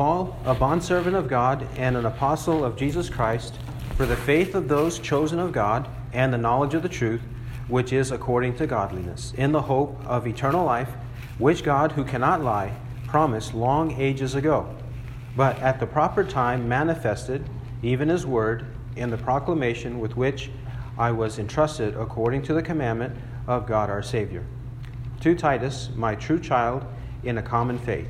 Paul, a bondservant of God and an apostle of Jesus Christ, for the faith of those chosen of God and the knowledge of the truth, which is according to godliness, in the hope of eternal life, which God, who cannot lie, promised long ages ago, but at the proper time manifested, even his word, in the proclamation with which I was entrusted according to the commandment of God our Savior. To Titus, my true child, in a common faith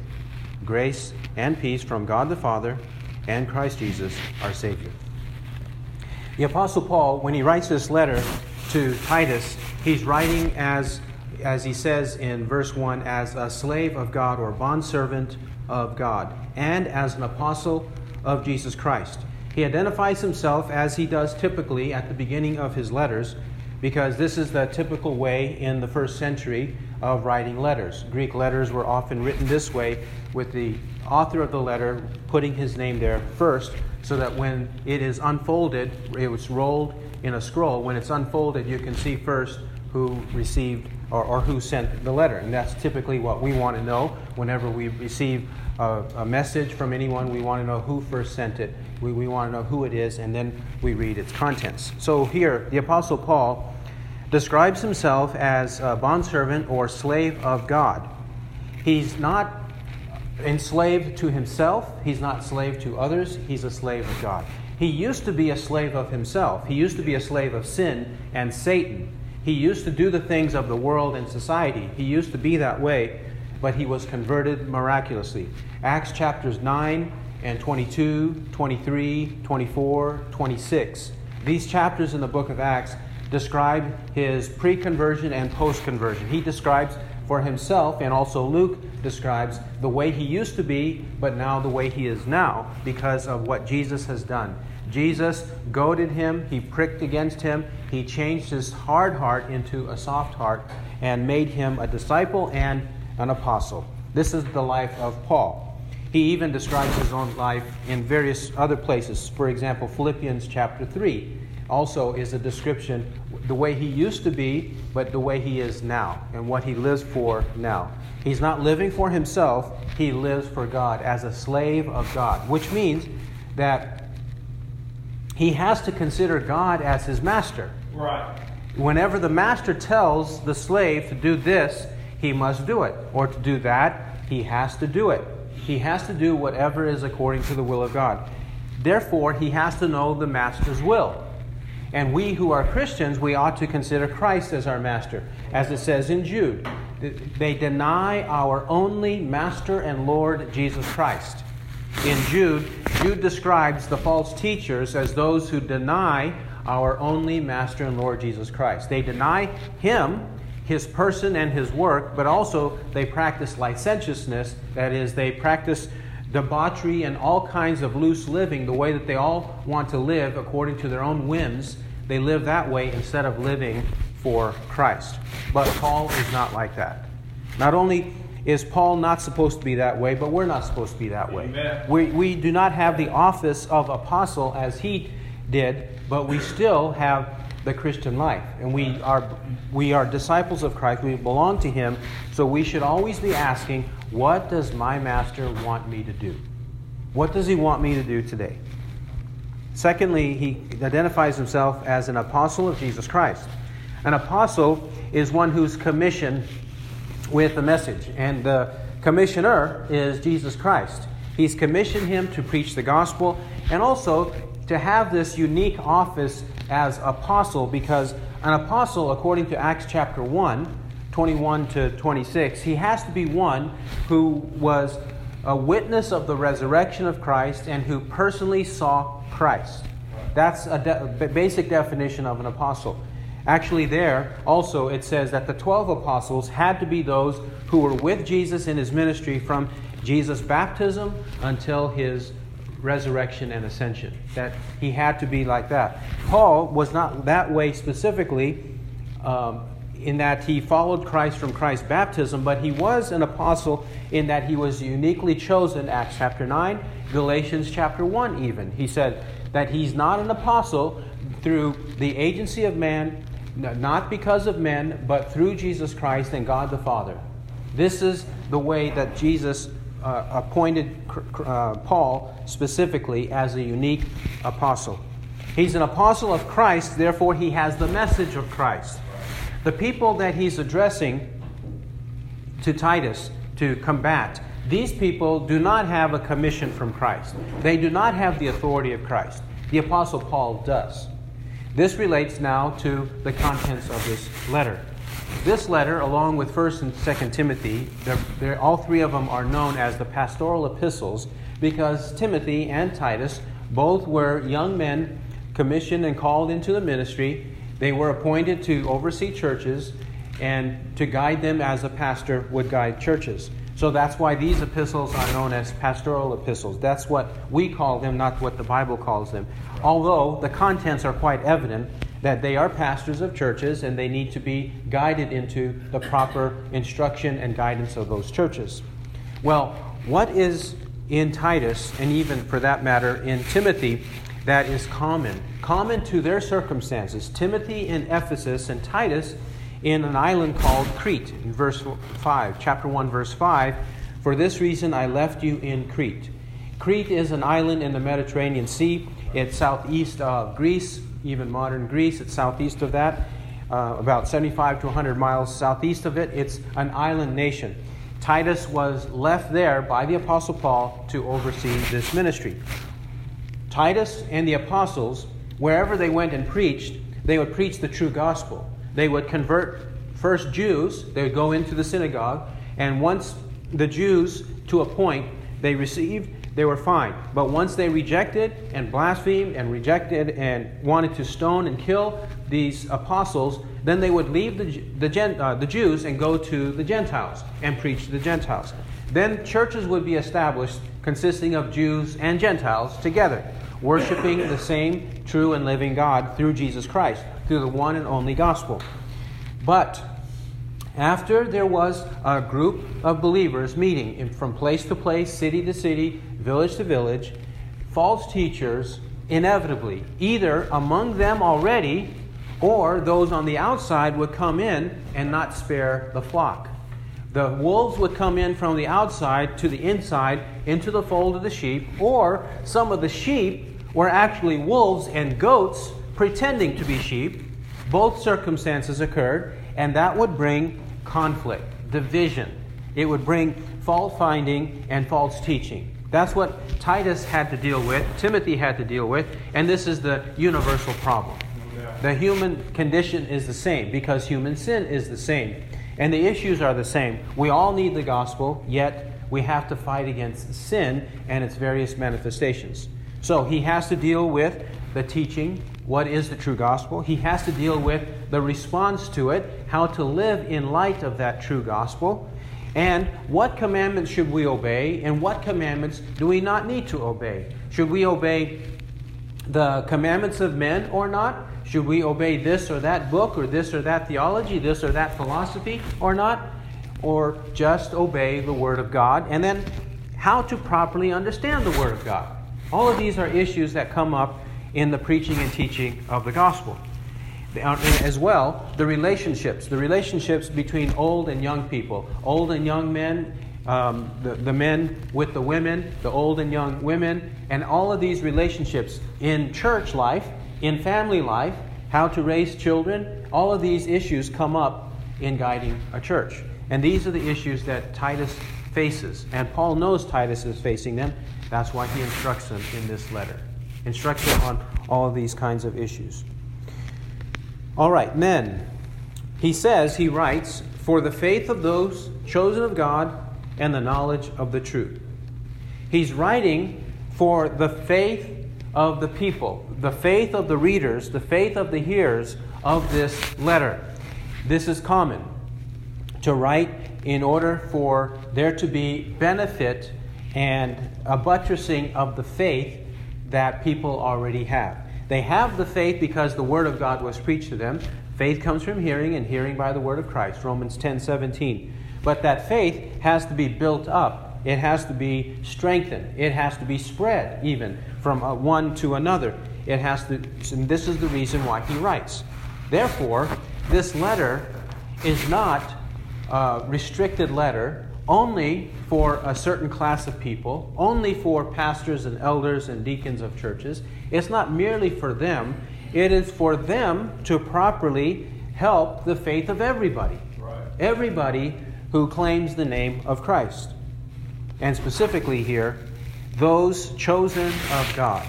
grace and peace from God the Father and Christ Jesus our Savior. The Apostle Paul, when he writes this letter to Titus, he's writing as, as he says in verse 1, as a slave of God or bondservant of God, and as an apostle of Jesus Christ. He identifies himself as he does typically at the beginning of his letters, because this is the typical way in the first century of writing letters. Greek letters were often written this way, with the author of the letter putting his name there first, so that when it is unfolded, it was rolled in a scroll. When it's unfolded, you can see first who received or, or who sent the letter. And that's typically what we want to know whenever we receive a, a message from anyone. We want to know who first sent it. We, we want to know who it is, and then we read its contents. So here, the Apostle Paul describes himself as a bondservant or slave of God. He's not enslaved to himself, he's not slave to others, he's a slave of God. He used to be a slave of himself, he used to be a slave of sin and Satan. He used to do the things of the world and society. He used to be that way, but he was converted miraculously. Acts chapters 9 and 22, 23, 24, 26. These chapters in the book of Acts describe his pre conversion and post conversion. He describes for himself, and also Luke describes the way he used to be, but now the way he is now because of what Jesus has done. Jesus goaded him, he pricked against him, he changed his hard heart into a soft heart, and made him a disciple and an apostle. This is the life of Paul. He even describes his own life in various other places. For example, Philippians chapter 3 also is a description the way he used to be, but the way he is now and what he lives for now. He's not living for himself, he lives for God as a slave of God, which means that he has to consider God as his master. Right. Whenever the master tells the slave to do this, he must do it, or to do that, he has to do it. He has to do whatever is according to the will of God. Therefore, he has to know the master's will. And we who are Christians, we ought to consider Christ as our master. As it says in Jude, they deny our only master and Lord Jesus Christ. In Jude, Jude describes the false teachers as those who deny our only master and Lord Jesus Christ. They deny him, his person, and his work, but also they practice licentiousness. That is, they practice debauchery and all kinds of loose living, the way that they all want to live according to their own whims. They live that way instead of living for Christ. But Paul is not like that. Not only is Paul not supposed to be that way, but we're not supposed to be that way. We, we do not have the office of apostle as he did, but we still have the Christian life. And we are, we are disciples of Christ. We belong to him. So we should always be asking, what does my master want me to do? What does he want me to do today? Secondly, he identifies himself as an apostle of Jesus Christ. An apostle is one who's commissioned with a message, and the commissioner is Jesus Christ. He's commissioned him to preach the gospel and also to have this unique office as apostle because an apostle, according to Acts chapter 1, 21 to 26, he has to be one who was a witness of the resurrection of Christ and who personally saw Christ. That's a de- basic definition of an apostle. Actually, there also it says that the 12 apostles had to be those who were with Jesus in his ministry from Jesus' baptism until his resurrection and ascension. That he had to be like that. Paul was not that way specifically. Um, in that he followed Christ from Christ's baptism, but he was an apostle in that he was uniquely chosen, Acts chapter 9, Galatians chapter 1, even. He said that he's not an apostle through the agency of man, not because of men, but through Jesus Christ and God the Father. This is the way that Jesus uh, appointed uh, Paul specifically as a unique apostle. He's an apostle of Christ, therefore, he has the message of Christ. The people that he's addressing to Titus to combat, these people do not have a commission from Christ. They do not have the authority of Christ. The apostle Paul does. This relates now to the contents of this letter. This letter, along with 1st and 2nd Timothy, they're, they're, all three of them are known as the pastoral epistles because Timothy and Titus both were young men commissioned and called into the ministry. They were appointed to oversee churches and to guide them as a pastor would guide churches. So that's why these epistles are known as pastoral epistles. That's what we call them, not what the Bible calls them. Although the contents are quite evident that they are pastors of churches and they need to be guided into the proper instruction and guidance of those churches. Well, what is in Titus, and even for that matter in Timothy, that is common? Common to their circumstances. Timothy in Ephesus and Titus in an island called Crete, in verse 5, chapter 1, verse 5. For this reason I left you in Crete. Crete is an island in the Mediterranean Sea. It's southeast of Greece, even modern Greece. It's southeast of that, uh, about 75 to 100 miles southeast of it. It's an island nation. Titus was left there by the Apostle Paul to oversee this ministry. Titus and the apostles, wherever they went and preached, they would preach the true gospel. They would convert first Jews, they would go into the synagogue, and once the Jews, to a point, they received they were fine. But once they rejected and blasphemed and rejected and wanted to stone and kill these apostles, then they would leave the, the, uh, the Jews and go to the Gentiles and preach to the Gentiles. Then churches would be established consisting of Jews and Gentiles together, worshiping the same true and living God through Jesus Christ, through the one and only gospel. But after there was a group of believers meeting from place to place, city to city, village to village, false teachers inevitably, either among them already or those on the outside would come in and not spare the flock. The wolves would come in from the outside to the inside into the fold of the sheep, or some of the sheep were actually wolves and goats pretending to be sheep. Both circumstances occurred, and that would bring conflict, division. It would bring fault finding and false teaching. That's what Titus had to deal with, Timothy had to deal with, and this is the universal problem. The human condition is the same because human sin is the same. And the issues are the same. We all need the gospel, yet we have to fight against sin and its various manifestations. So he has to deal with the teaching, what is the true gospel. He has to deal with the response to it, how to live in light of that true gospel. And what commandments should we obey, and what commandments do we not need to obey? Should we obey the commandments of men or not? Should we obey this or that book, or this or that theology, this or that philosophy, or not? Or just obey the Word of God? And then how to properly understand the Word of God. All of these are issues that come up in the preaching and teaching of the gospel as well the relationships, the relationships between old and young people, old and young men, um, the, the men with the women, the old and young women, and all of these relationships in church life, in family life, how to raise children, all of these issues come up in guiding a church. And these are the issues that Titus faces. And Paul knows Titus is facing them. That's why he instructs him in this letter. Instructs him on all of these kinds of issues. All right, men. He says, he writes, for the faith of those chosen of God and the knowledge of the truth. He's writing for the faith of the people, the faith of the readers, the faith of the hearers of this letter. This is common to write in order for there to be benefit and a buttressing of the faith that people already have. They have the faith because the word of God was preached to them. Faith comes from hearing, and hearing by the word of Christ. Romans 10 17. But that faith has to be built up, it has to be strengthened, it has to be spread even from one to another. It has to, and this is the reason why he writes. Therefore, this letter is not a restricted letter only for a certain class of people, only for pastors and elders and deacons of churches. It's not merely for them, it is for them to properly help the faith of everybody. Right. Everybody who claims the name of Christ. And specifically here, those chosen of God.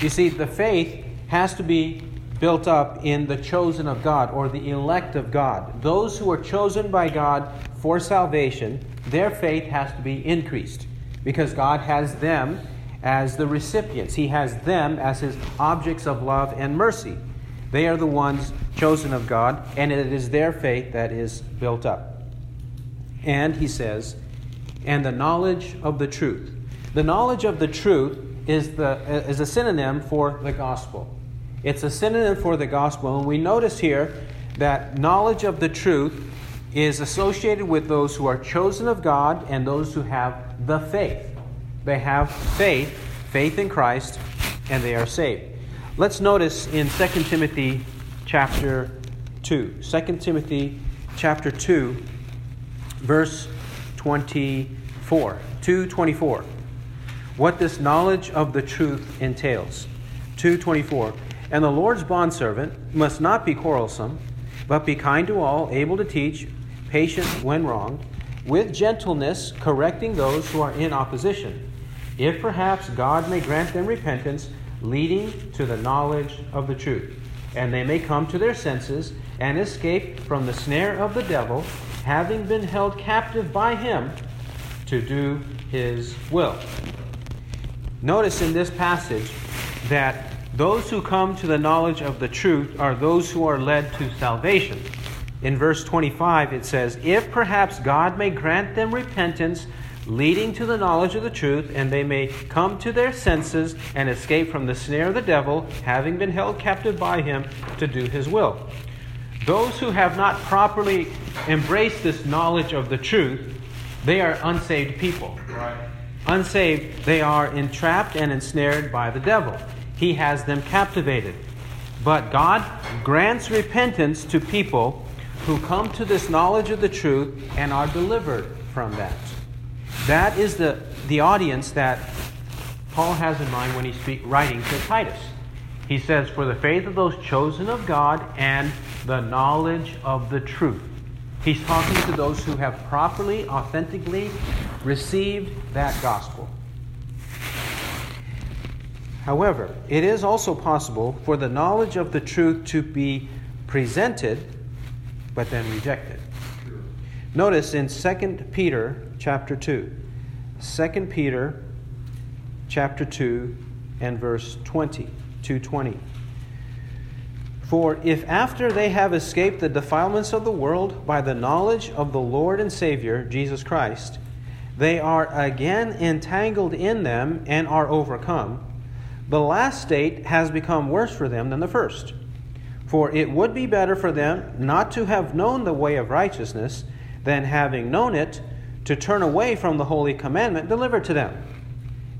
You see, the faith has to be built up in the chosen of God or the elect of God. Those who are chosen by God for salvation, their faith has to be increased because God has them as the recipients. He has them as his objects of love and mercy. They are the ones chosen of God, and it is their faith that is built up. And he says, and the knowledge of the truth. The knowledge of the truth is, the, is a synonym for the gospel. It's a synonym for the gospel. And we notice here that knowledge of the truth is associated with those who are chosen of God and those who have the faith. They have faith, faith in Christ, and they are saved. Let's notice in 2 Timothy chapter 2. 2 Timothy chapter 2, verse 24. 224. What this knowledge of the truth entails. 224. And the Lord's bondservant must not be quarrelsome, but be kind to all, able to teach, patient when wronged, with gentleness correcting those who are in opposition, if perhaps God may grant them repentance, leading to the knowledge of the truth, and they may come to their senses and escape from the snare of the devil, having been held captive by him to do his will. Notice in this passage that those who come to the knowledge of the truth are those who are led to salvation. In verse 25, it says, If perhaps God may grant them repentance, leading to the knowledge of the truth, and they may come to their senses and escape from the snare of the devil, having been held captive by him to do his will. Those who have not properly embraced this knowledge of the truth, they are unsaved people. Right. Unsaved, they are entrapped and ensnared by the devil he has them captivated. But God grants repentance to people who come to this knowledge of the truth and are delivered from that. That is the, the audience that Paul has in mind when he's speak, writing to Titus. He says, For the faith of those chosen of God and the knowledge of the truth. He's talking to those who have properly, authentically received that gospel. However, it is also possible for the knowledge of the truth to be presented but then rejected. Notice in 2 Peter chapter 2. 2 Peter chapter 2 and verse 20, 220. For if after they have escaped the defilements of the world by the knowledge of the Lord and Savior, Jesus Christ, they are again entangled in them and are overcome, the last state has become worse for them than the first. For it would be better for them not to have known the way of righteousness than having known it to turn away from the holy commandment delivered to them.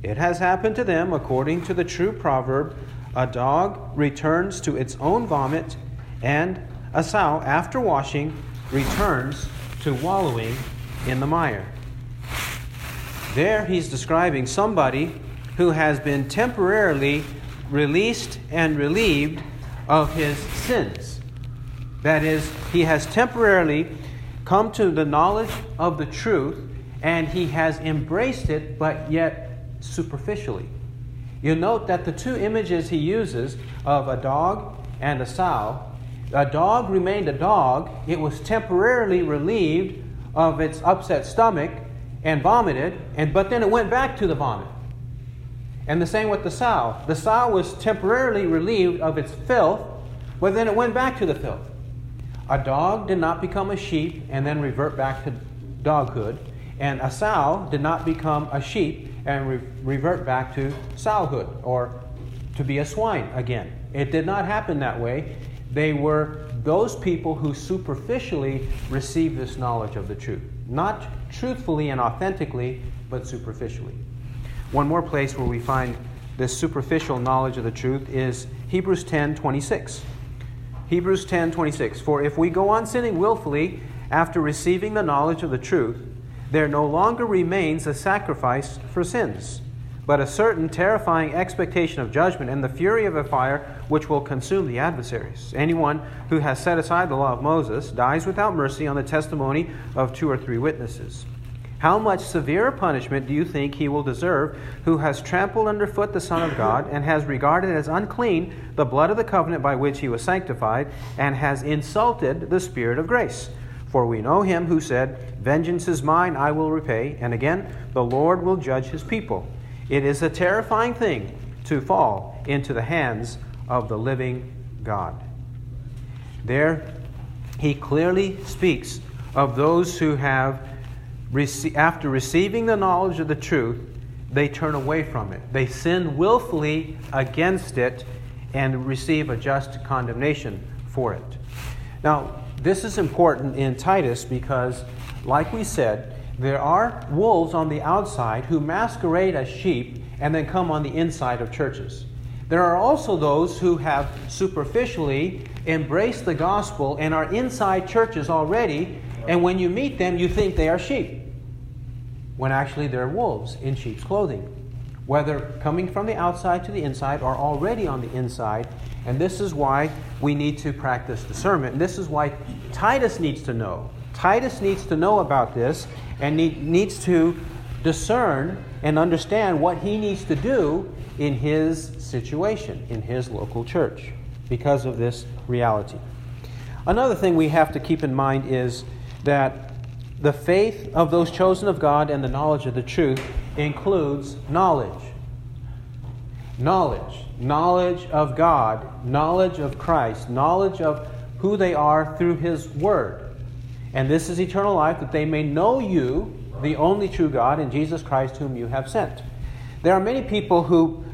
It has happened to them according to the true proverb a dog returns to its own vomit, and a sow, after washing, returns to wallowing in the mire. There he's describing somebody who has been temporarily released and relieved of his sins. That is, he has temporarily come to the knowledge of the truth and he has embraced it, but yet superficially. You note that the two images he uses of a dog and a sow, a dog remained a dog, it was temporarily relieved of its upset stomach and vomited, and but then it went back to the vomit. And the same with the sow. The sow was temporarily relieved of its filth, but then it went back to the filth. A dog did not become a sheep and then revert back to doghood, and a sow did not become a sheep and re- revert back to sowhood or to be a swine again. It did not happen that way. They were those people who superficially received this knowledge of the truth. Not truthfully and authentically, but superficially. One more place where we find this superficial knowledge of the truth is Hebrews 10 26. Hebrews 10 26. For if we go on sinning willfully after receiving the knowledge of the truth, there no longer remains a sacrifice for sins, but a certain terrifying expectation of judgment and the fury of a fire which will consume the adversaries. Anyone who has set aside the law of Moses dies without mercy on the testimony of two or three witnesses. How much severer punishment do you think he will deserve who has trampled underfoot the Son of God and has regarded as unclean the blood of the covenant by which he was sanctified and has insulted the Spirit of grace? For we know him who said, Vengeance is mine, I will repay. And again, the Lord will judge his people. It is a terrifying thing to fall into the hands of the living God. There, he clearly speaks of those who have after receiving the knowledge of the truth, they turn away from it. They sin willfully against it and receive a just condemnation for it. Now, this is important in Titus because, like we said, there are wolves on the outside who masquerade as sheep and then come on the inside of churches. There are also those who have superficially embraced the gospel and are inside churches already, and when you meet them, you think they are sheep when actually they're wolves in sheep's clothing. Whether coming from the outside to the inside or already on the inside. And this is why we need to practice discernment. And this is why Titus needs to know. Titus needs to know about this and need, needs to discern and understand what he needs to do in his situation, in his local church, because of this reality. Another thing we have to keep in mind is that the faith of those chosen of God and the knowledge of the truth includes knowledge. Knowledge. Knowledge of God, knowledge of Christ, knowledge of who they are through His Word. And this is eternal life, that they may know you, the only true God, and Jesus Christ, whom you have sent. There are many people who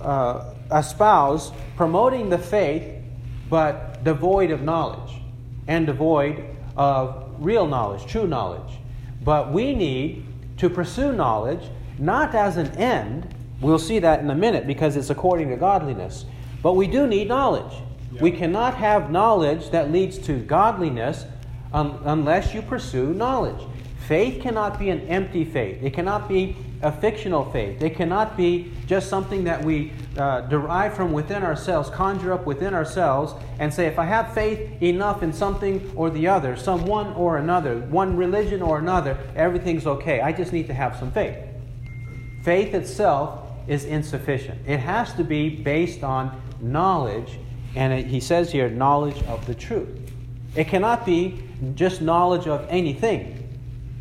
uh, espouse promoting the faith, but devoid of knowledge and devoid of real knowledge, true knowledge. But we need to pursue knowledge not as an end. We'll see that in a minute because it's according to godliness. But we do need knowledge. Yeah. We cannot have knowledge that leads to godliness un- unless you pursue knowledge. Faith cannot be an empty faith. It cannot be a fictional faith. It cannot be just something that we uh, derive from within ourselves, conjure up within ourselves, and say, if I have faith enough in something or the other, some one or another, one religion or another, everything's okay. I just need to have some faith. Faith itself is insufficient. It has to be based on knowledge, and it, he says here, knowledge of the truth. It cannot be just knowledge of anything.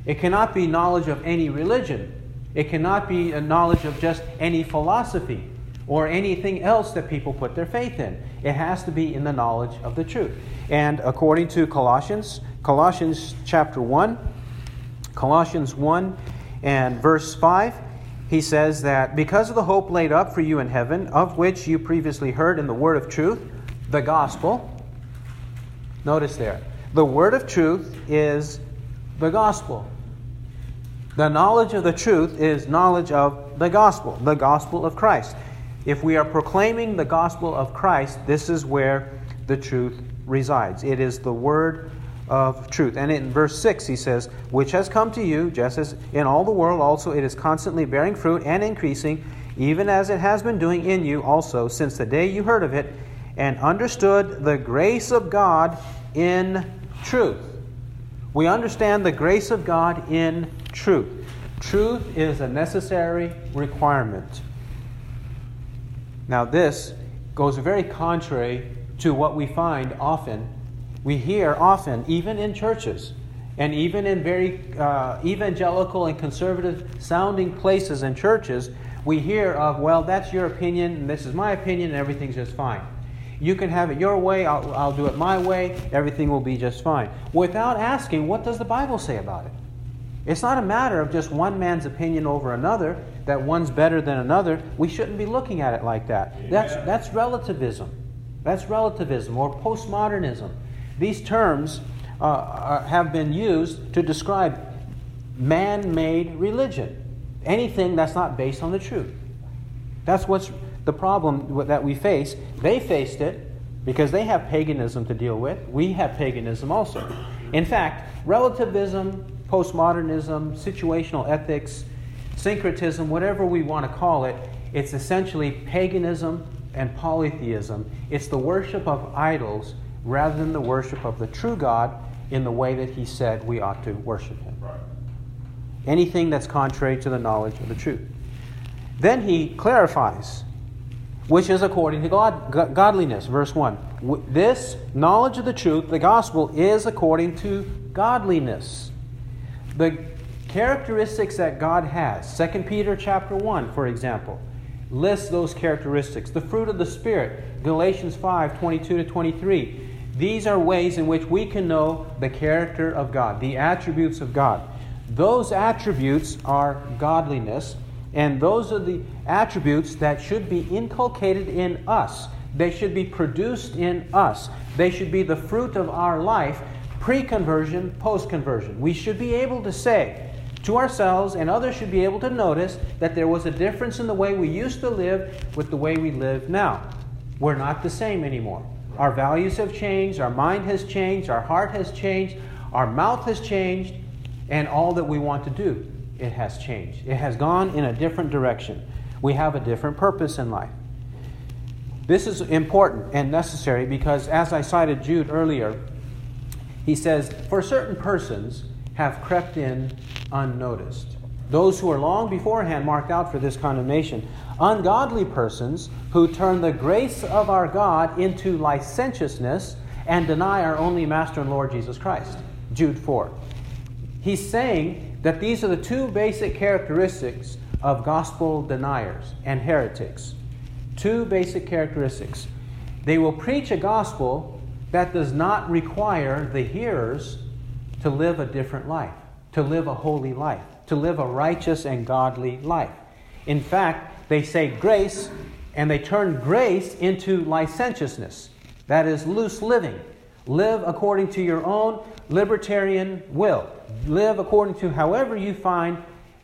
It cannot be knowledge of any religion it cannot be a knowledge of just any philosophy or anything else that people put their faith in. It has to be in the knowledge of the truth. And according to Colossians, Colossians chapter 1, Colossians 1 and verse 5, he says that because of the hope laid up for you in heaven, of which you previously heard in the word of truth, the gospel. Notice there, the word of truth is the gospel. The knowledge of the truth is knowledge of the gospel, the gospel of Christ. If we are proclaiming the gospel of Christ, this is where the truth resides. It is the word of truth. And in verse 6, he says, Which has come to you, just as in all the world also it is constantly bearing fruit and increasing, even as it has been doing in you also since the day you heard of it and understood the grace of God in truth. We understand the grace of God in truth. Truth is a necessary requirement. Now, this goes very contrary to what we find often. We hear often, even in churches, and even in very uh, evangelical and conservative sounding places and churches, we hear of, well, that's your opinion, and this is my opinion, and everything's just fine. You can have it your way, I'll, I'll do it my way, everything will be just fine. Without asking, what does the Bible say about it? It's not a matter of just one man's opinion over another, that one's better than another. We shouldn't be looking at it like that. That's, that's relativism. That's relativism or postmodernism. These terms uh, are, have been used to describe man made religion, anything that's not based on the truth. That's what's the problem that we face. They faced it because they have paganism to deal with. We have paganism also. In fact, relativism postmodernism, situational ethics, syncretism, whatever we want to call it, it's essentially paganism and polytheism. It's the worship of idols rather than the worship of the true God in the way that He said we ought to worship Him. Right. Anything that's contrary to the knowledge of the truth. Then He clarifies, which is according to God, godliness. Verse 1. This knowledge of the truth, the gospel, is according to godliness. The characteristics that God has, 2 Peter chapter 1, for example, lists those characteristics. The fruit of the Spirit, Galatians 5 22 to 23. These are ways in which we can know the character of God, the attributes of God. Those attributes are godliness, and those are the attributes that should be inculcated in us. They should be produced in us. They should be the fruit of our life, pre conversion, post conversion. We should be able to say, to ourselves, and others should be able to notice that there was a difference in the way we used to live with the way we live now. We're not the same anymore. Our values have changed, our mind has changed, our heart has changed, our mouth has changed, and all that we want to do, it has changed. It has gone in a different direction. We have a different purpose in life. This is important and necessary because, as I cited Jude earlier, he says, for certain persons, have crept in unnoticed. Those who are long beforehand marked out for this condemnation. Ungodly persons who turn the grace of our God into licentiousness and deny our only Master and Lord Jesus Christ. Jude 4. He's saying that these are the two basic characteristics of gospel deniers and heretics. Two basic characteristics. They will preach a gospel that does not require the hearers to live a different life, to live a holy life, to live a righteous and godly life. In fact, they say grace and they turn grace into licentiousness. That is loose living. Live according to your own libertarian will. Live according to however you find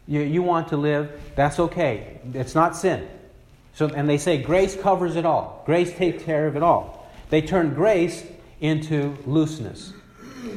you, you want to live. That's okay. It's not sin. So, and they say grace covers it all. Grace takes care of it all. They turn grace into looseness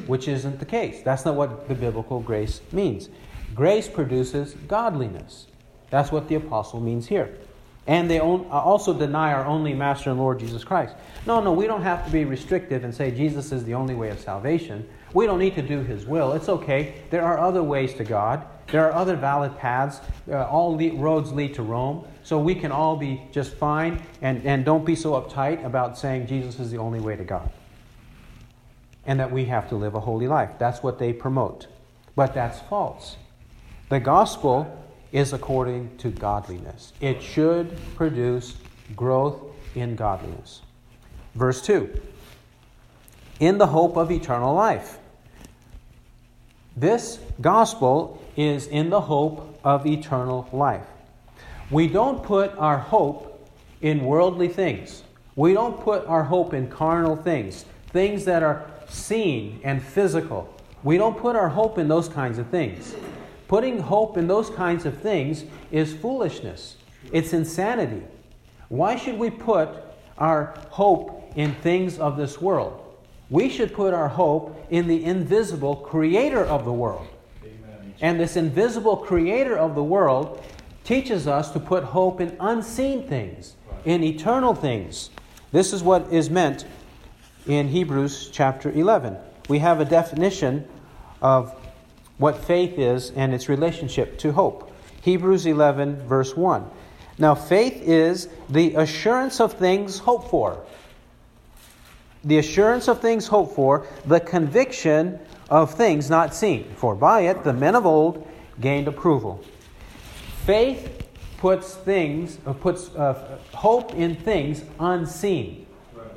which isn't the case. That's not what the biblical grace means. Grace produces godliness. That's what the apostle means here. And they uh, also deny our only Master and Lord Jesus Christ. No, no, we don't have to be restrictive and say Jesus is the only way of salvation. We don't need to do His will. It's okay. There are other ways to God, there are other valid paths. Uh, all roads lead to Rome. So we can all be just fine and, and don't be so uptight about saying Jesus is the only way to God and that we have to live a holy life. That's what they promote. But that's false. The gospel is according to godliness, it should produce growth in godliness. Verse 2 In the hope of eternal life. This gospel is in the hope of eternal life. We don't put our hope in worldly things. We don't put our hope in carnal things, things that are seen and physical. We don't put our hope in those kinds of things. Putting hope in those kinds of things is foolishness, it's insanity. Why should we put our hope in things of this world? We should put our hope in the invisible creator of the world. Amen. And this invisible creator of the world teaches us to put hope in unseen things, in eternal things. This is what is meant in Hebrews chapter 11. We have a definition of what faith is and its relationship to hope. Hebrews 11, verse 1. Now, faith is the assurance of things hoped for. The assurance of things hoped for, the conviction of things not seen. For by it the men of old gained approval. Faith puts things, uh, puts uh, hope in things unseen.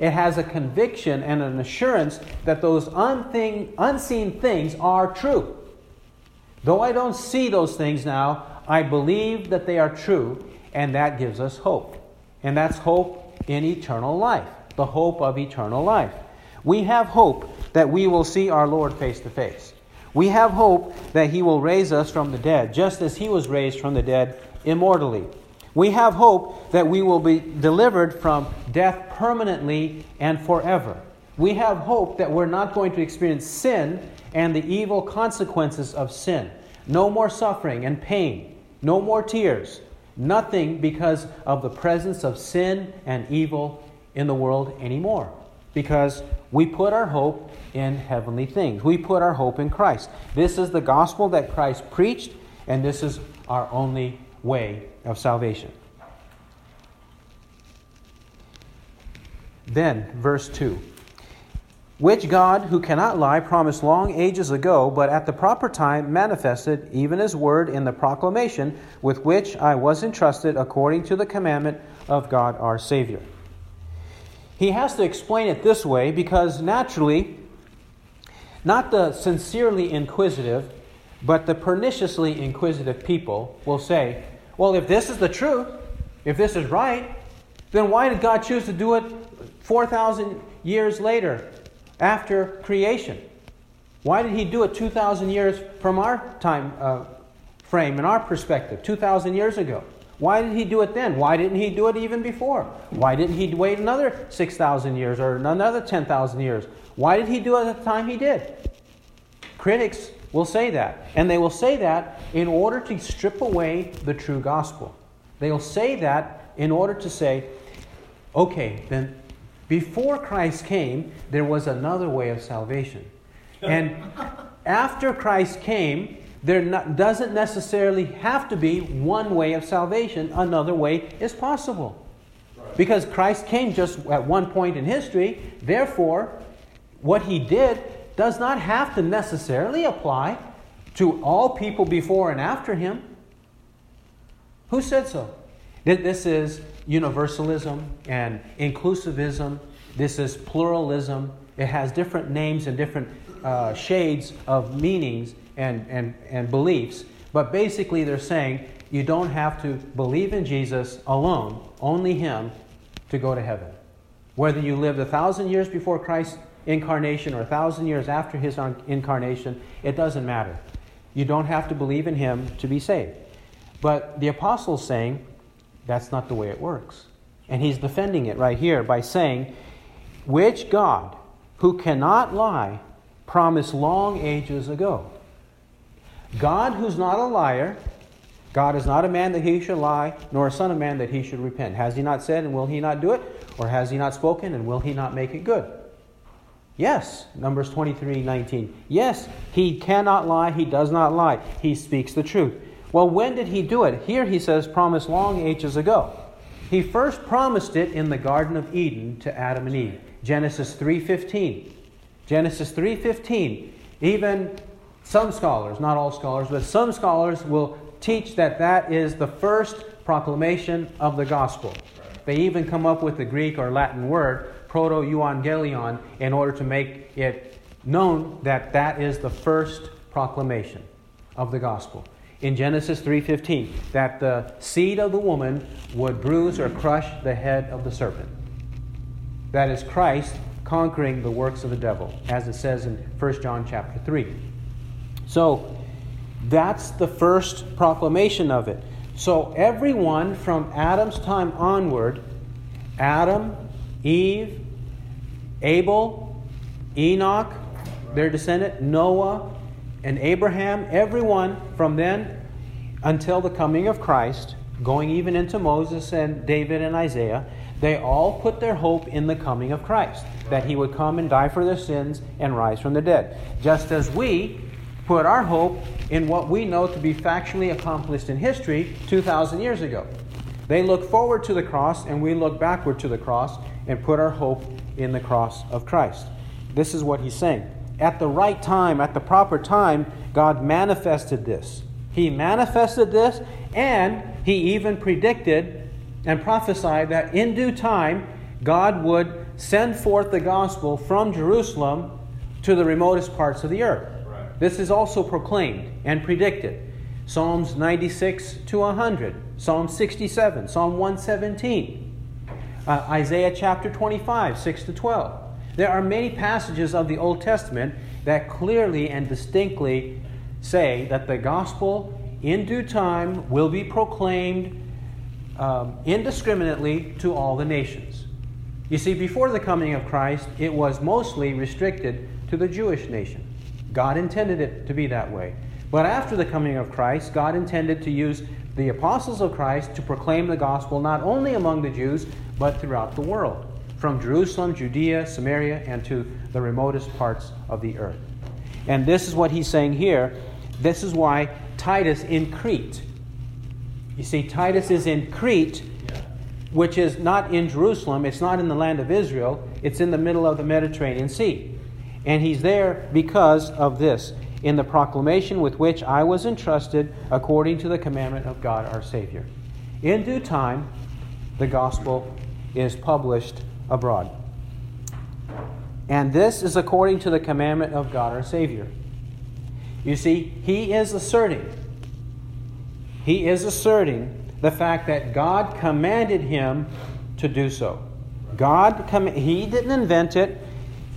It has a conviction and an assurance that those unthing, unseen things are true. Though I don't see those things now, I believe that they are true, and that gives us hope. And that's hope in eternal life, the hope of eternal life. We have hope that we will see our Lord face to face. We have hope that He will raise us from the dead, just as He was raised from the dead immortally. We have hope that we will be delivered from death permanently and forever. We have hope that we're not going to experience sin and the evil consequences of sin. No more suffering and pain, no more tears, nothing because of the presence of sin and evil in the world anymore. Because we put our hope in heavenly things. We put our hope in Christ. This is the gospel that Christ preached, and this is our only way of salvation. Then, verse 2 Which God, who cannot lie, promised long ages ago, but at the proper time manifested, even his word in the proclamation with which I was entrusted according to the commandment of God our Savior. He has to explain it this way because naturally, not the sincerely inquisitive, but the perniciously inquisitive people will say, well, if this is the truth, if this is right, then why did God choose to do it 4,000 years later after creation? Why did He do it 2,000 years from our time uh, frame and our perspective, 2,000 years ago? Why did He do it then? Why didn't He do it even before? Why didn't He wait another 6,000 years or another 10,000 years? Why did He do it at the time He did? Critics will say that. And they will say that in order to strip away the true gospel. They'll say that in order to say, okay, then before Christ came, there was another way of salvation. And after Christ came, there not, doesn't necessarily have to be one way of salvation, another way is possible. Because Christ came just at one point in history, therefore, what he did does not have to necessarily apply to all people before and after him. Who said so? This is universalism and inclusivism. This is pluralism. It has different names and different uh, shades of meanings and, and, and beliefs. But basically, they're saying you don't have to believe in Jesus alone, only Him, to go to heaven. Whether you lived a thousand years before Christ's incarnation or a thousand years after his incarnation, it doesn't matter. You don't have to believe in him to be saved. But the apostle's saying that's not the way it works. And he's defending it right here by saying, Which God, who cannot lie, promised long ages ago. God, who's not a liar, God is not a man that he should lie, nor a son of man that he should repent. Has he not said, and will he not do it? Or has he not spoken, and will he not make it good? Yes, Numbers 23 19. Yes, he cannot lie, he does not lie, he speaks the truth. Well, when did he do it? Here he says, promised long ages ago. He first promised it in the Garden of Eden to Adam and Eve. Genesis 3:15. Genesis 3:15. Even some scholars, not all scholars, but some scholars will teach that that is the first proclamation of the gospel. They even come up with the Greek or Latin word proto euangelion in order to make it known that that is the first proclamation of the gospel in Genesis 3:15 that the seed of the woman would bruise or crush the head of the serpent. That is Christ conquering the works of the devil as it says in 1 John chapter 3. So that's the first proclamation of it. So everyone from Adam's time onward, Adam, Eve, Abel, Enoch, their descendant, Noah, and Abraham, everyone from then until the coming of Christ, going even into Moses and David and Isaiah, they all put their hope in the coming of Christ, that he would come and die for their sins and rise from the dead. Just as we put our hope in what we know to be factually accomplished in history 2,000 years ago. They look forward to the cross, and we look backward to the cross and put our hope in the cross of Christ. This is what he's saying. At the right time, at the proper time, God manifested this. He manifested this, and he even predicted and prophesied that in due time, God would send forth the gospel from Jerusalem to the remotest parts of the earth. Right. This is also proclaimed and predicted. Psalms 96 to 100, Psalm 67, Psalm 117 uh, Isaiah chapter 25, 6 to 12. There are many passages of the Old Testament that clearly and distinctly say that the gospel in due time will be proclaimed um, indiscriminately to all the nations. You see, before the coming of Christ, it was mostly restricted to the Jewish nation. God intended it to be that way. But after the coming of Christ, God intended to use the apostles of Christ to proclaim the gospel not only among the Jews, but throughout the world, from Jerusalem, Judea, Samaria, and to the remotest parts of the earth. And this is what he's saying here. This is why Titus in Crete. You see, Titus is in Crete, which is not in Jerusalem, it's not in the land of Israel, it's in the middle of the Mediterranean Sea. And he's there because of this, in the proclamation with which I was entrusted according to the commandment of God our Savior. In due time, the gospel is published abroad. And this is according to the commandment of God our Savior. You see, he is asserting, he is asserting the fact that God commanded him to do so. God, com- he didn't invent it.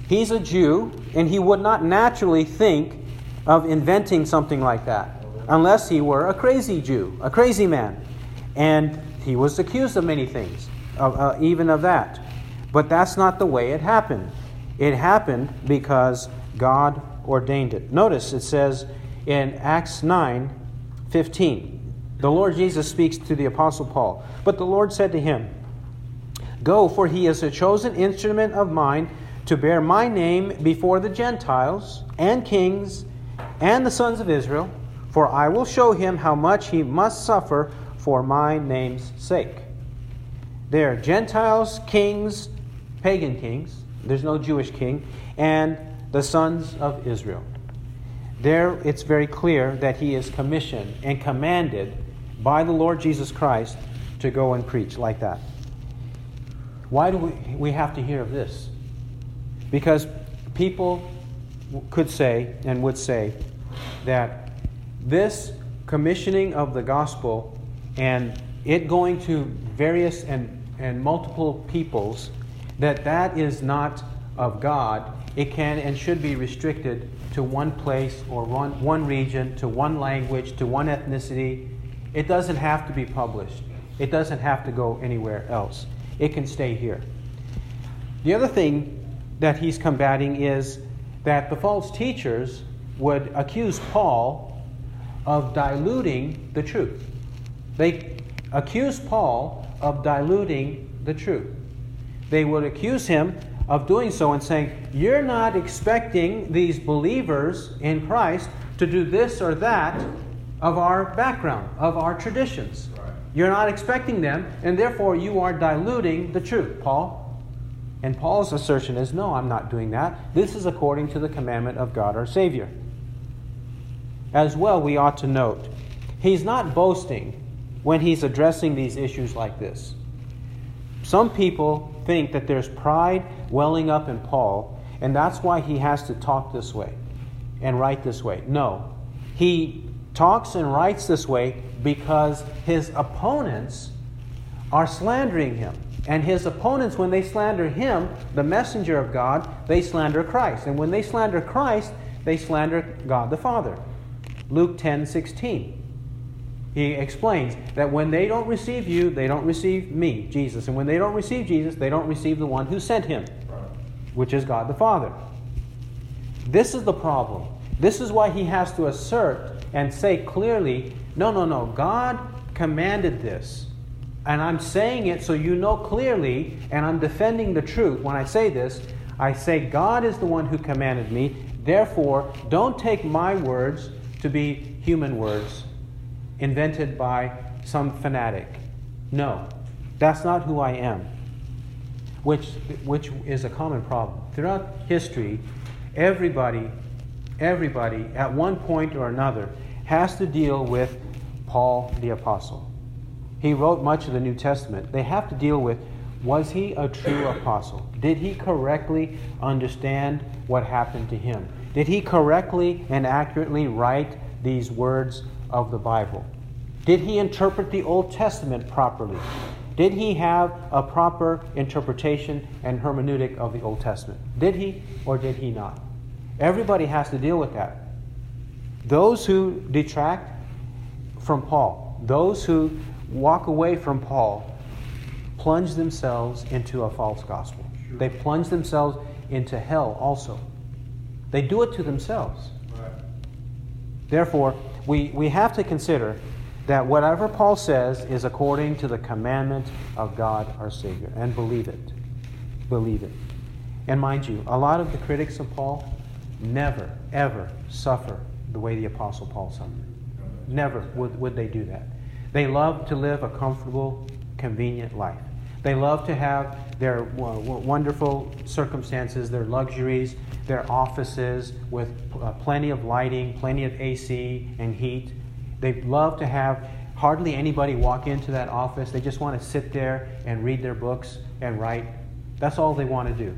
He's a Jew, and he would not naturally think of inventing something like that unless he were a crazy Jew, a crazy man. And he was accused of many things, of, uh, even of that. But that's not the way it happened. It happened because God ordained it. Notice it says in Acts 9 15, the Lord Jesus speaks to the Apostle Paul. But the Lord said to him, Go, for he is a chosen instrument of mine to bear my name before the Gentiles and kings and the sons of Israel, for I will show him how much he must suffer for my name's sake. There, Gentiles, kings, pagan kings, there's no Jewish king, and the sons of Israel. There, it's very clear that he is commissioned and commanded by the Lord Jesus Christ to go and preach like that. Why do we, we have to hear of this? Because people could say and would say that this commissioning of the gospel and it going to various and, and multiple peoples, that that is not of God. It can and should be restricted to one place or one, one region, to one language, to one ethnicity. It doesn't have to be published. It doesn't have to go anywhere else. It can stay here. The other thing that he's combating is that the false teachers would accuse Paul of diluting the truth. They accuse Paul of diluting the truth. They would accuse him of doing so and saying, You're not expecting these believers in Christ to do this or that of our background, of our traditions. Right. You're not expecting them, and therefore you are diluting the truth, Paul. And Paul's assertion is no, I'm not doing that. This is according to the commandment of God our Savior. As well, we ought to note, he's not boasting when he's addressing these issues like this. Some people think that there's pride welling up in Paul, and that's why he has to talk this way and write this way. No. He talks and writes this way because his opponents are slandering him. And his opponents, when they slander him, the messenger of God, they slander Christ. And when they slander Christ, they slander God the Father. Luke 10 16. He explains that when they don't receive you, they don't receive me, Jesus. And when they don't receive Jesus, they don't receive the one who sent him, which is God the Father. This is the problem. This is why he has to assert and say clearly no, no, no. God commanded this. And I'm saying it so you know clearly, and I'm defending the truth when I say this. I say, God is the one who commanded me. Therefore, don't take my words to be human words invented by some fanatic. No, that's not who I am, which, which is a common problem. Throughout history, everybody, everybody at one point or another has to deal with Paul the Apostle. He wrote much of the New Testament. They have to deal with was he a true apostle? Did he correctly understand what happened to him? Did he correctly and accurately write these words of the Bible? Did he interpret the Old Testament properly? Did he have a proper interpretation and hermeneutic of the Old Testament? Did he or did he not? Everybody has to deal with that. Those who detract from Paul, those who walk away from Paul, plunge themselves into a false gospel. They plunge themselves into hell also. They do it to themselves. Therefore, we, we have to consider that whatever Paul says is according to the commandment of God our Savior. And believe it. Believe it. And mind you, a lot of the critics of Paul never, ever suffer the way the Apostle Paul suffered. Never would, would they do that. They love to live a comfortable, convenient life. They love to have their wonderful circumstances, their luxuries, their offices with uh, plenty of lighting, plenty of AC and heat. They love to have hardly anybody walk into that office. They just want to sit there and read their books and write. That's all they want to do.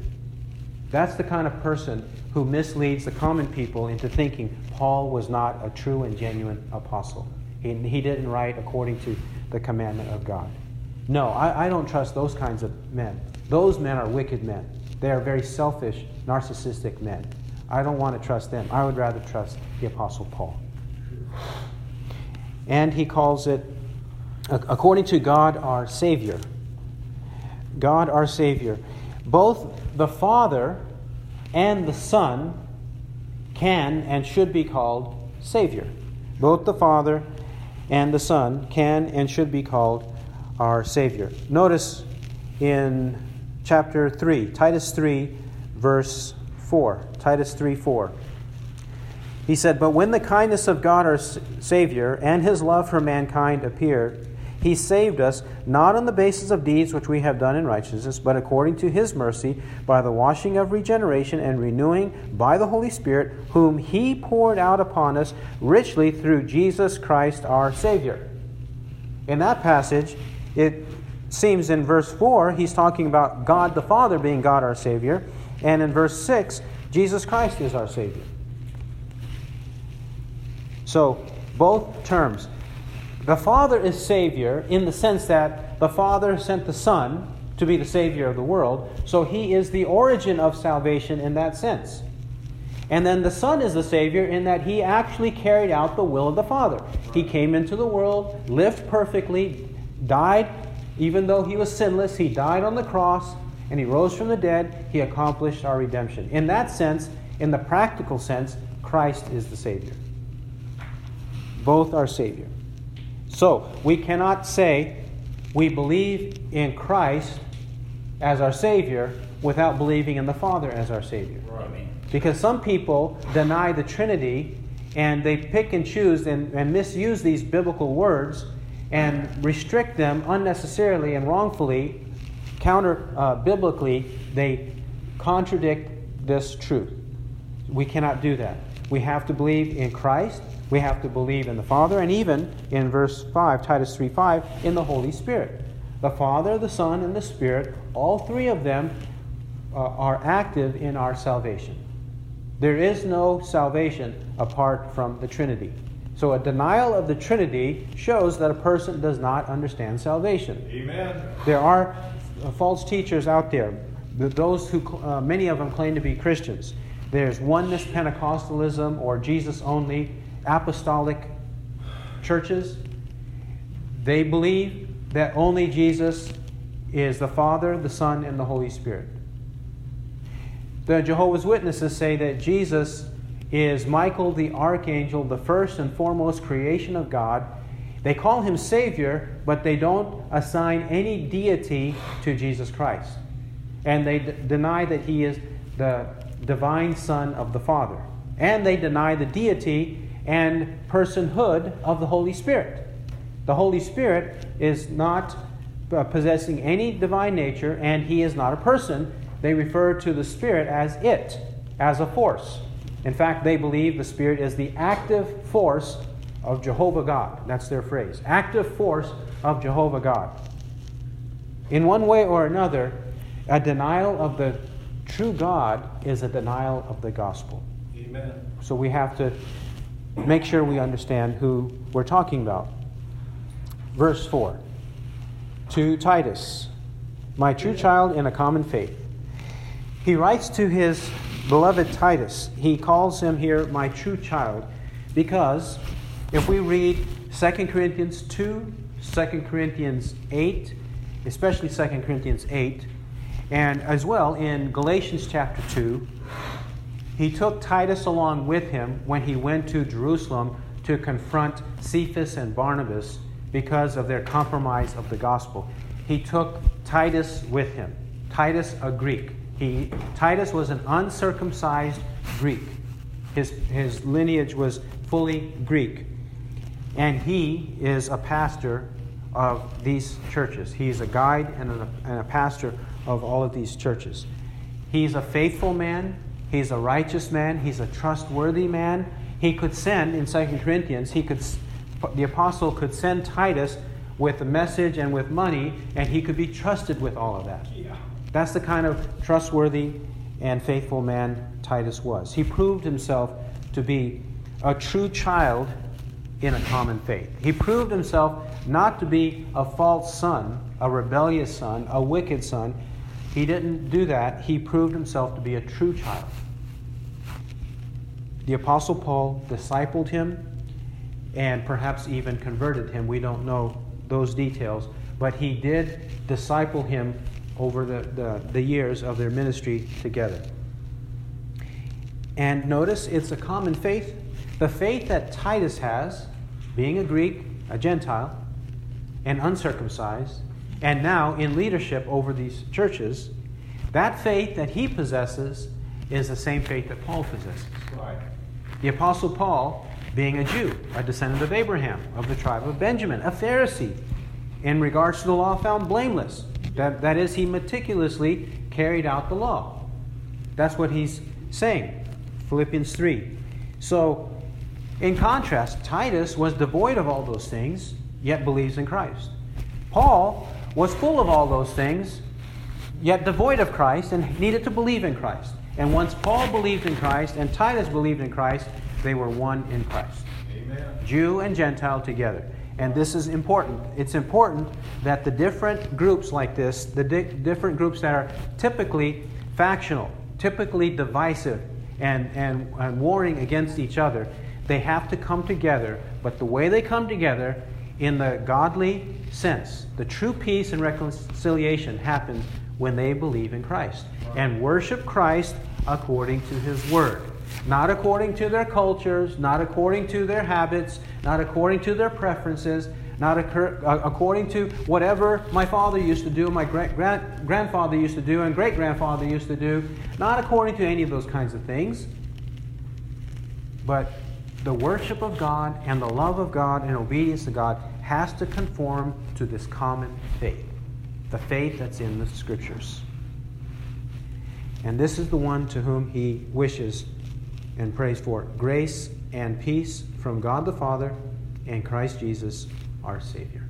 That's the kind of person who misleads the common people into thinking Paul was not a true and genuine apostle. He, he didn't write according to the commandment of God. No, I, I don't trust those kinds of men. Those men are wicked men. They are very selfish, narcissistic men. I don't want to trust them. I would rather trust the Apostle Paul. And he calls it, according to God our Savior. God our Savior. Both the Father and the Son can and should be called Savior. Both the Father and the Son can and should be called our Savior. Notice in chapter 3, Titus 3, verse 4. Titus 3 4. He said, But when the kindness of God our Savior and his love for mankind appeared, he saved us not on the basis of deeds which we have done in righteousness, but according to his mercy, by the washing of regeneration and renewing by the Holy Spirit, whom he poured out upon us richly through Jesus Christ our Savior. In that passage, it seems in verse 4, he's talking about God the Father being God our Savior. And in verse 6, Jesus Christ is our Savior. So, both terms. The Father is Savior in the sense that the Father sent the Son to be the Savior of the world. So, He is the origin of salvation in that sense. And then the Son is the Savior in that He actually carried out the will of the Father. He came into the world, lived perfectly, died, even though he was sinless, he died on the cross and he rose from the dead. He accomplished our redemption. In that sense, in the practical sense, Christ is the Savior. Both are Savior. So, we cannot say we believe in Christ as our Savior without believing in the Father as our Savior. Because some people deny the Trinity and they pick and choose and, and misuse these biblical words and restrict them unnecessarily and wrongfully, counter uh, biblically, they contradict this truth. We cannot do that. We have to believe in Christ, we have to believe in the Father, and even in verse 5, Titus 3 5, in the Holy Spirit. The Father, the Son, and the Spirit, all three of them uh, are active in our salvation. There is no salvation apart from the Trinity. So a denial of the Trinity shows that a person does not understand salvation. Amen. There are uh, false teachers out there, those who uh, many of them claim to be Christians. There's oneness Pentecostalism or Jesus only apostolic churches. They believe that only Jesus is the Father, the Son, and the Holy Spirit. The Jehovah's Witnesses say that Jesus is Michael the archangel, the first and foremost creation of God. They call him Savior, but they don't assign any deity to Jesus Christ. And they d- deny that he is the divine Son of the Father. And they deny the deity and personhood of the Holy Spirit. The Holy Spirit is not uh, possessing any divine nature, and he is not a person. They refer to the Spirit as it, as a force. In fact, they believe the Spirit is the active force of Jehovah God. That's their phrase. Active force of Jehovah God. In one way or another, a denial of the true God is a denial of the gospel. Amen. So we have to make sure we understand who we're talking about. Verse 4 To Titus, my true child in a common faith. He writes to his beloved Titus, he calls him here my true child because if we read 2 Corinthians 2, 2 Corinthians 8, especially 2 Corinthians 8, and as well in Galatians chapter 2, he took Titus along with him when he went to Jerusalem to confront Cephas and Barnabas because of their compromise of the gospel. He took Titus with him. Titus, a Greek. He, Titus was an uncircumcised Greek. His, his lineage was fully Greek. And he is a pastor of these churches. He's a guide and a, and a pastor of all of these churches. He's a faithful man. He's a righteous man. He's a trustworthy man. He could send, in 2 Corinthians, he could, the apostle could send Titus with a message and with money, and he could be trusted with all of that. Yeah. That's the kind of trustworthy and faithful man Titus was. He proved himself to be a true child in a common faith. He proved himself not to be a false son, a rebellious son, a wicked son. He didn't do that. He proved himself to be a true child. The Apostle Paul discipled him and perhaps even converted him. We don't know those details, but he did disciple him over the, the, the years of their ministry together. And notice it's a common faith. The faith that Titus has, being a Greek, a Gentile, and uncircumcised, and now in leadership over these churches, that faith that he possesses is the same faith that Paul possesses. Right. The Apostle Paul, being a Jew, a descendant of Abraham, of the tribe of Benjamin, a Pharisee, in regards to the law, found blameless. That, that is, he meticulously carried out the law. That's what he's saying. Philippians 3. So, in contrast, Titus was devoid of all those things, yet believes in Christ. Paul was full of all those things, yet devoid of Christ and needed to believe in Christ. And once Paul believed in Christ and Titus believed in Christ, they were one in Christ. Amen. Jew and Gentile together. And this is important. It's important that the different groups like this, the di- different groups that are typically factional, typically divisive, and, and, and warring against each other, they have to come together. But the way they come together, in the godly sense, the true peace and reconciliation happens when they believe in Christ and worship Christ according to His Word. Not according to their cultures, not according to their habits, not according to their preferences, not occur, uh, according to whatever my father used to do, my great grand, grandfather used to do, and great grandfather used to do, not according to any of those kinds of things, but the worship of God and the love of God and obedience to God has to conform to this common faith, the faith that's in the Scriptures. And this is the one to whom he wishes and prays for grace and peace from God the Father and Christ Jesus, our Savior.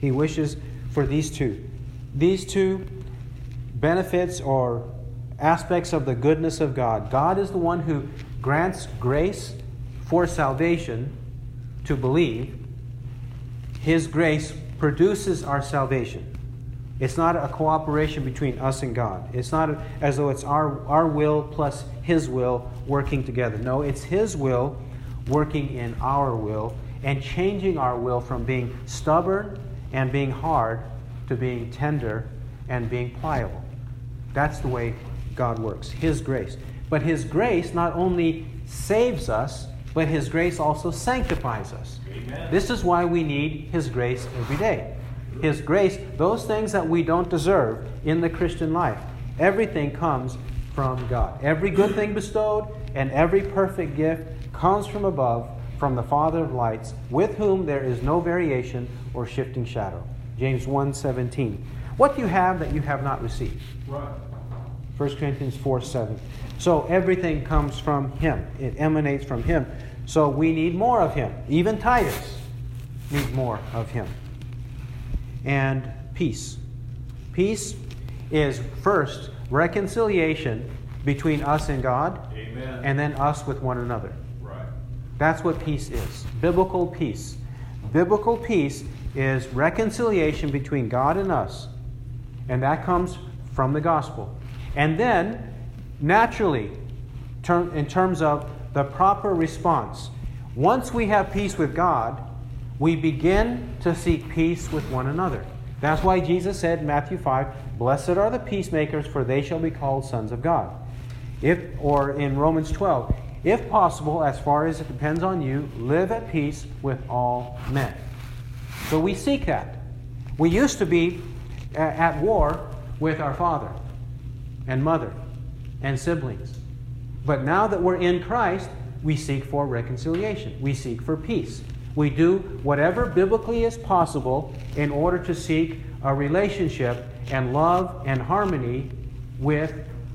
He wishes for these two. These two benefits or aspects of the goodness of God. God is the one who grants grace for salvation to believe. His grace produces our salvation. It's not a cooperation between us and God. It's not as though it's our, our will plus His will working together. No, it's His will working in our will and changing our will from being stubborn and being hard to being tender and being pliable. That's the way God works. His grace. But His grace not only saves us, but His grace also sanctifies us. Amen. This is why we need His grace every day. His grace, those things that we don't deserve in the Christian life. Everything comes from God. Every good thing bestowed and every perfect gift comes from above, from the Father of lights, with whom there is no variation or shifting shadow. James 1:17. What do you have that you have not received? Right. 1 Corinthians 4 7. So everything comes from Him, it emanates from Him. So we need more of Him. Even Titus needs more of Him and peace. Peace is first reconciliation between us and God, Amen. and then us with one another. Right. That's what peace is biblical peace. Biblical peace is reconciliation between God and us, and that comes from the gospel. And then, naturally, in terms of the proper response, once we have peace with God, we begin to seek peace with one another. That's why Jesus said in Matthew 5, Blessed are the peacemakers, for they shall be called sons of God. If, or in Romans 12, if possible, as far as it depends on you, live at peace with all men. So we seek that. We used to be at war with our father and mother and siblings. But now that we're in Christ, we seek for reconciliation. We seek for peace. We do whatever biblically is possible in order to seek a relationship and love and harmony with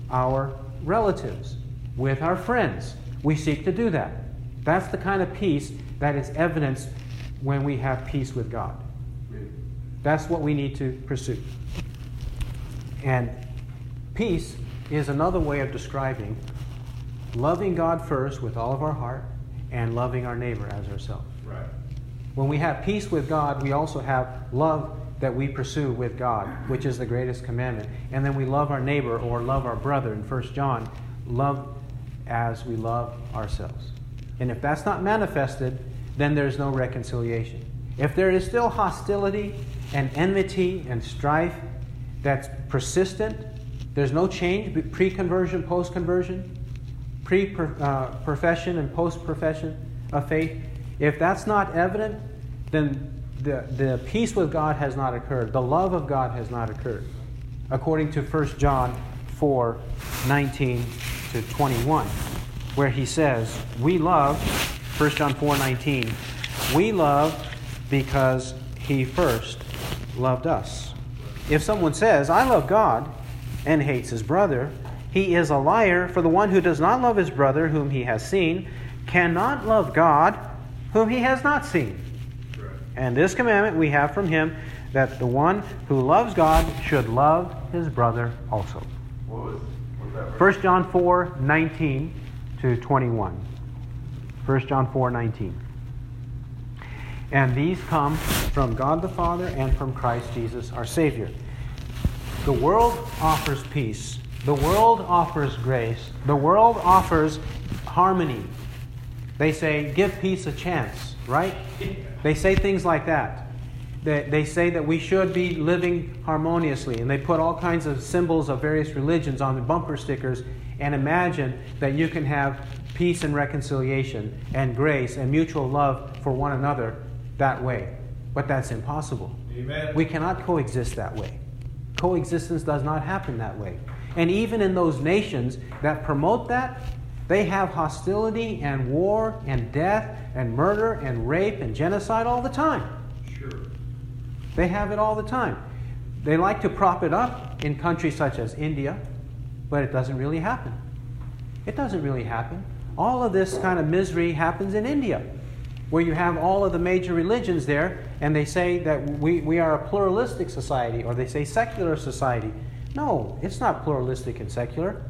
our relatives, with our friends. We seek to do that. That's the kind of peace that is evidenced when we have peace with God. That's what we need to pursue. And peace is another way of describing loving God first with all of our heart and loving our neighbor as ourselves. Right. When we have peace with God, we also have love that we pursue with God, which is the greatest commandment. And then we love our neighbor or love our brother in 1 John, love as we love ourselves. And if that's not manifested, then there's no reconciliation. If there is still hostility and enmity and strife that's persistent, there's no change pre conversion, post conversion, pre uh, profession, and post profession of faith. If that's not evident, then the, the peace with God has not occurred. The love of God has not occurred. According to 1 John 4 19 to 21, where he says, We love, 1 John 4 19, we love because he first loved us. If someone says, I love God, and hates his brother, he is a liar, for the one who does not love his brother whom he has seen cannot love God whom he has not seen. And this commandment we have from him that the one who loves God should love his brother also. What was, what was 1 John 4 19 to 21. 1 John 4 19. And these come from God the Father and from Christ Jesus our Savior. The world offers peace. The world offers grace. The world offers harmony. They say, give peace a chance, right? They say things like that. They, they say that we should be living harmoniously, and they put all kinds of symbols of various religions on the bumper stickers and imagine that you can have peace and reconciliation and grace and mutual love for one another that way. But that's impossible. Amen. We cannot coexist that way. Coexistence does not happen that way. And even in those nations that promote that, they have hostility and war and death and murder and rape and genocide all the time. Sure. They have it all the time. They like to prop it up in countries such as India, but it doesn't really happen. It doesn't really happen. All of this kind of misery happens in India where you have all of the major religions there, and they say that we, we are a pluralistic society, or they say secular society. No, it's not pluralistic and secular.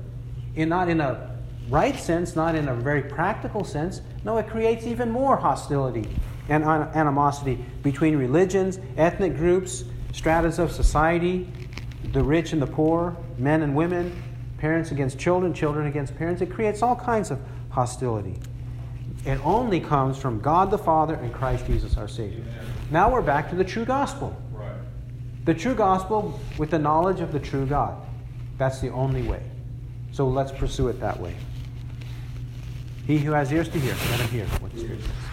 In, not in a right sense, not in a very practical sense. No, it creates even more hostility and animosity between religions, ethnic groups, stratas of society, the rich and the poor, men and women, parents against children, children against parents. It creates all kinds of hostility. It only comes from God the Father and Christ Jesus our Savior. Now we're back to the true gospel. Right. The true gospel with the knowledge of the true God. That's the only way. So let's pursue it that way. He who has ears to hear, let him hear what the Spirit says.